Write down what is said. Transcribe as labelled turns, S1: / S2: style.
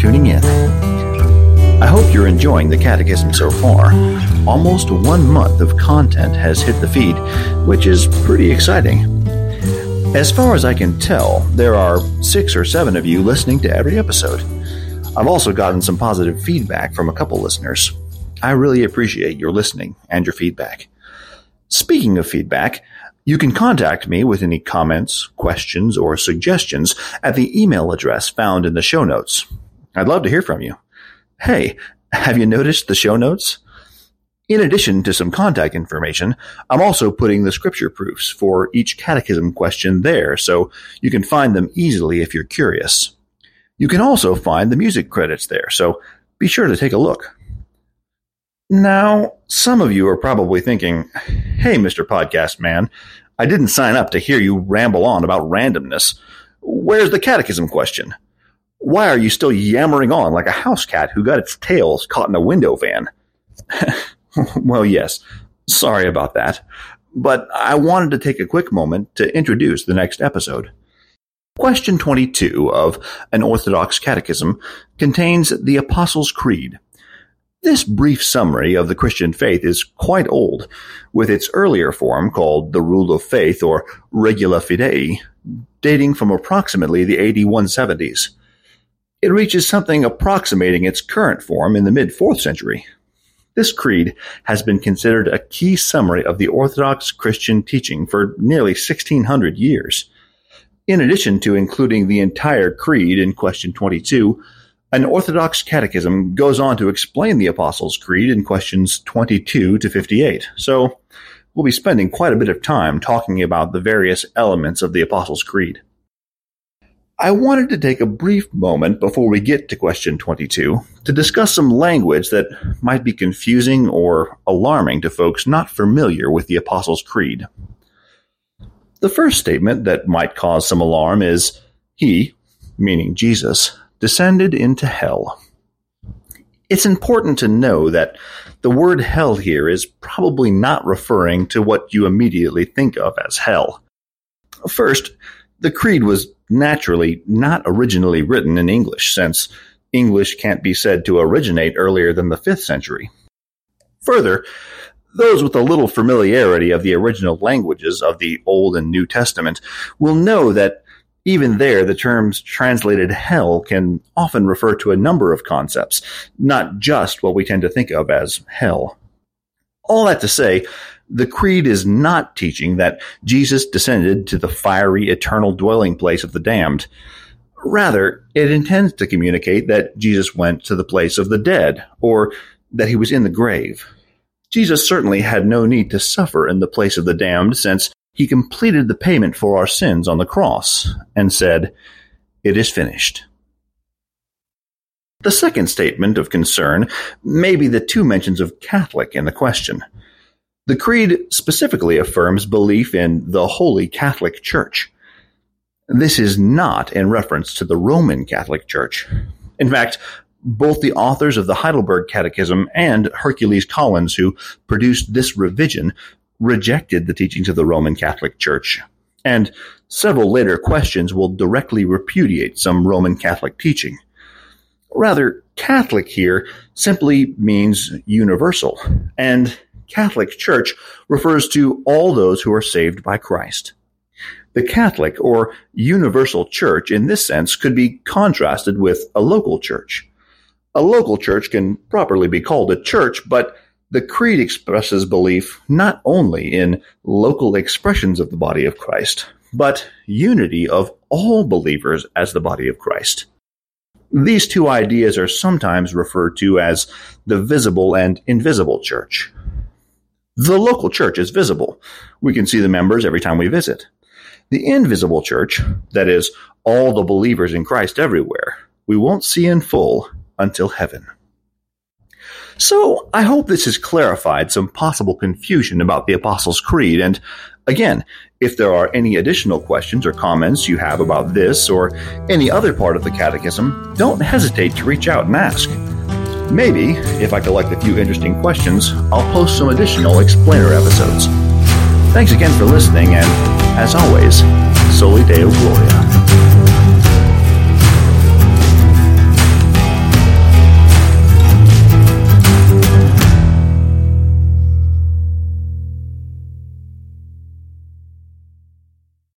S1: tuning in. I hope you're enjoying the Catechism so far. Almost one month of content has hit the feed, which is pretty exciting. As far as I can tell, there are six or seven of you listening to every episode. I've also gotten some positive feedback from a couple listeners. I really appreciate your listening and your feedback. Speaking of feedback, you can contact me with any comments, questions, or suggestions at the email address found in the show notes. I'd love to hear from you. Hey, have you noticed the show notes? In addition to some contact information, I'm also putting the scripture proofs for each catechism question there so you can find them easily if you're curious. You can also find the music credits there, so be sure to take a look. Now, some of you are probably thinking, hey, Mr. Podcast Man, I didn't sign up to hear you ramble on about randomness. Where's the catechism question? Why are you still yammering on like a house cat who got its tail caught in a window van? well, yes, sorry about that. But I wanted to take a quick moment to introduce the next episode. Question 22 of An Orthodox Catechism contains the Apostles' Creed. This brief summary of the Christian faith is quite old, with its earlier form called the Rule of Faith or Regula Fidei, dating from approximately the AD 170s. It reaches something approximating its current form in the mid 4th century, this creed has been considered a key summary of the Orthodox Christian teaching for nearly 1600 years. In addition to including the entire creed in question 22, an Orthodox catechism goes on to explain the Apostles' Creed in questions 22 to 58. So, we'll be spending quite a bit of time talking about the various elements of the Apostles' Creed. I wanted to take a brief moment before we get to question 22 to discuss some language that might be confusing or alarming to folks not familiar with the Apostles' Creed. The first statement that might cause some alarm is He, meaning Jesus, descended into hell. It's important to know that the word hell here is probably not referring to what you immediately think of as hell. First, the creed was naturally not originally written in English, since English can't be said to originate earlier than the 5th century. Further, those with a little familiarity of the original languages of the Old and New Testament will know that even there, the terms translated hell can often refer to a number of concepts, not just what we tend to think of as hell. All that to say, the creed is not teaching that Jesus descended to the fiery eternal dwelling place of the damned. Rather, it intends to communicate that Jesus went to the place of the dead, or that he was in the grave. Jesus certainly had no need to suffer in the place of the damned, since he completed the payment for our sins on the cross, and said, It is finished. The second statement of concern may be the two mentions of Catholic in the question. The Creed specifically affirms belief in the Holy Catholic Church. This is not in reference to the Roman Catholic Church. In fact, both the authors of the Heidelberg Catechism and Hercules Collins, who produced this revision, rejected the teachings of the Roman Catholic Church. And several later questions will directly repudiate some Roman Catholic teaching. Rather, Catholic here simply means universal, and Catholic Church refers to all those who are saved by Christ. The Catholic or universal church in this sense could be contrasted with a local church. A local church can properly be called a church, but the creed expresses belief not only in local expressions of the body of Christ, but unity of all believers as the body of Christ. These two ideas are sometimes referred to as the visible and invisible church. The local church is visible. We can see the members every time we visit. The invisible church, that is, all the believers in Christ everywhere, we won't see in full until heaven. So, I hope this has clarified some possible confusion about the Apostles' Creed, and again, if there are any additional questions or comments you have about this or any other part of the Catechism, don't hesitate to reach out and ask. Maybe, if I collect a few interesting questions, I'll post some additional explainer episodes. Thanks again for listening, and as always, Soli Deo Gloria.